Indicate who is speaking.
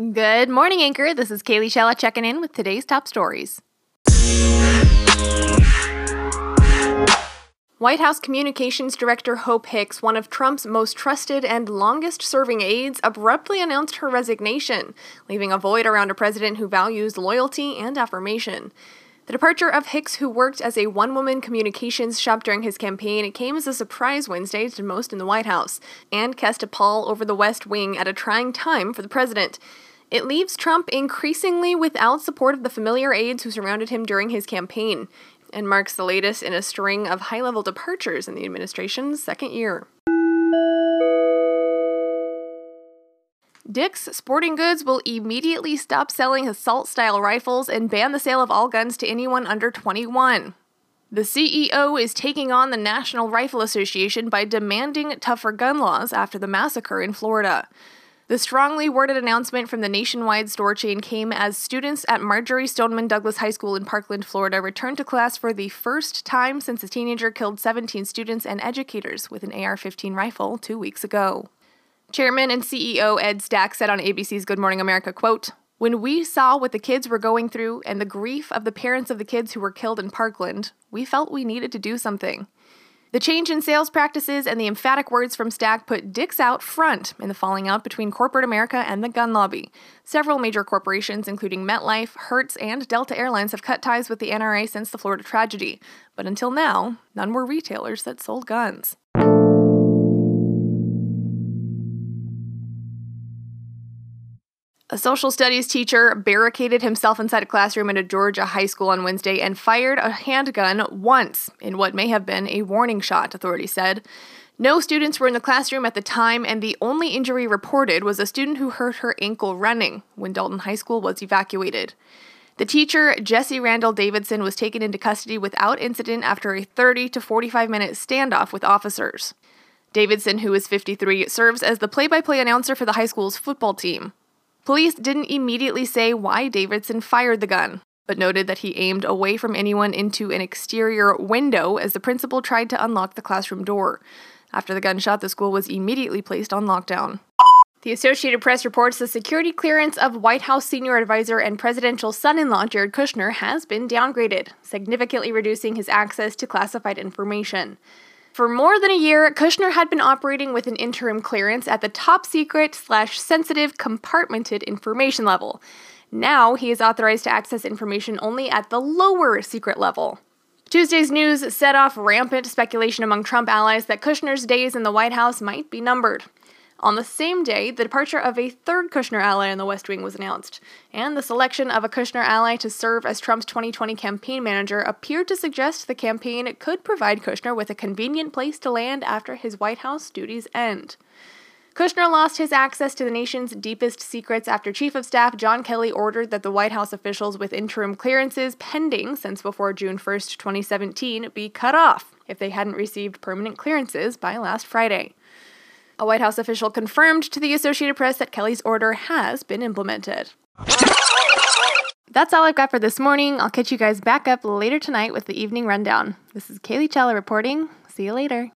Speaker 1: Good morning, Anchor. This is Kaylee Shella checking in with today's top stories. White House Communications Director Hope Hicks, one of Trump's most trusted and longest serving aides, abruptly announced her resignation, leaving a void around a president who values loyalty and affirmation. The departure of Hicks, who worked as a one woman communications shop during his campaign, came as a surprise Wednesday to most in the White House and cast a pall over the West Wing at a trying time for the president. It leaves Trump increasingly without support of the familiar aides who surrounded him during his campaign and marks the latest in a string of high level departures in the administration's second year. Dick's Sporting Goods will immediately stop selling assault style rifles and ban the sale of all guns to anyone under 21. The CEO is taking on the National Rifle Association by demanding tougher gun laws after the massacre in Florida. The strongly worded announcement from the nationwide store chain came as students at Marjory Stoneman Douglas High School in Parkland, Florida returned to class for the first time since a teenager killed 17 students and educators with an AR 15 rifle two weeks ago. Chairman and CEO Ed Stack said on ABC's Good Morning America, quote, when we saw what the kids were going through and the grief of the parents of the kids who were killed in Parkland, we felt we needed to do something. The change in sales practices and the emphatic words from Stack put Dick's out front in the falling out between corporate America and the gun lobby. Several major corporations, including MetLife, Hertz, and Delta Airlines, have cut ties with the NRA since the Florida tragedy. But until now, none were retailers that sold guns. A social studies teacher barricaded himself inside a classroom at a Georgia high school on Wednesday and fired a handgun once in what may have been a warning shot, authorities said. No students were in the classroom at the time, and the only injury reported was a student who hurt her ankle running when Dalton High School was evacuated. The teacher, Jesse Randall Davidson, was taken into custody without incident after a 30 to 45 minute standoff with officers. Davidson, who is 53, serves as the play by play announcer for the high school's football team. Police didn't immediately say why Davidson fired the gun, but noted that he aimed away from anyone into an exterior window as the principal tried to unlock the classroom door. After the gunshot, the school was immediately placed on lockdown. The Associated Press reports the security clearance of White House senior advisor and presidential son in law Jared Kushner has been downgraded, significantly reducing his access to classified information. For more than a year, Kushner had been operating with an interim clearance at the top secret slash sensitive compartmented information level. Now he is authorized to access information only at the lower secret level. Tuesday's news set off rampant speculation among Trump allies that Kushner's days in the White House might be numbered. On the same day, the departure of a third Kushner ally in the West Wing was announced, and the selection of a Kushner ally to serve as Trump's 2020 campaign manager appeared to suggest the campaign could provide Kushner with a convenient place to land after his White House duties end. Kushner lost his access to the nation's deepest secrets after Chief of Staff John Kelly ordered that the White House officials with interim clearances pending since before June 1, 2017, be cut off if they hadn't received permanent clearances by last Friday. A White House official confirmed to the Associated Press that Kelly's order has been implemented. That's all I've got for this morning. I'll catch you guys back up later tonight with the evening rundown. This is Kaylee Chella reporting. See you later.